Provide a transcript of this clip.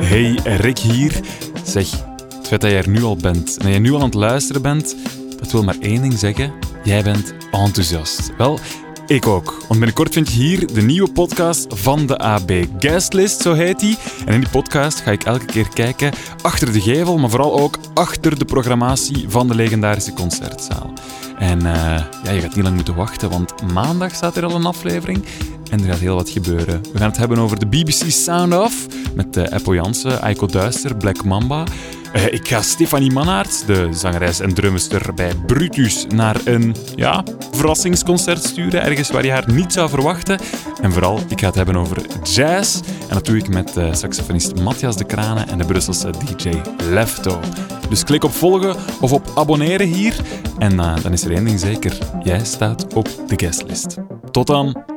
Hey, Rick hier. Zeg, het feit dat jij er nu al bent en dat je nu al aan het luisteren bent, dat wil maar één ding zeggen. Jij bent enthousiast. Wel, ik ook. Want binnenkort vind je hier de nieuwe podcast van de AB Guestlist, zo heet die. En in die podcast ga ik elke keer kijken achter de gevel, maar vooral ook achter de programmatie van de legendarische concertzaal. En uh, ja, je gaat niet lang moeten wachten, want maandag staat er al een aflevering. En er gaat heel wat gebeuren. We gaan het hebben over de BBC Sound Off met uh, Eppo Jansen, Aiko Duister, Black Mamba. Uh, ik ga Stefanie Mannaert, de zangeres en drumster bij Brutus, naar een ja, verrassingsconcert sturen. Ergens waar je haar niet zou verwachten. En vooral, ik ga het hebben over jazz. En dat doe ik met uh, saxofonist Matthias de Kranen en de Brusselse DJ Lefto. Dus klik op volgen of op abonneren hier. En uh, dan is er één ding zeker. Jij staat op de guestlist. Tot dan!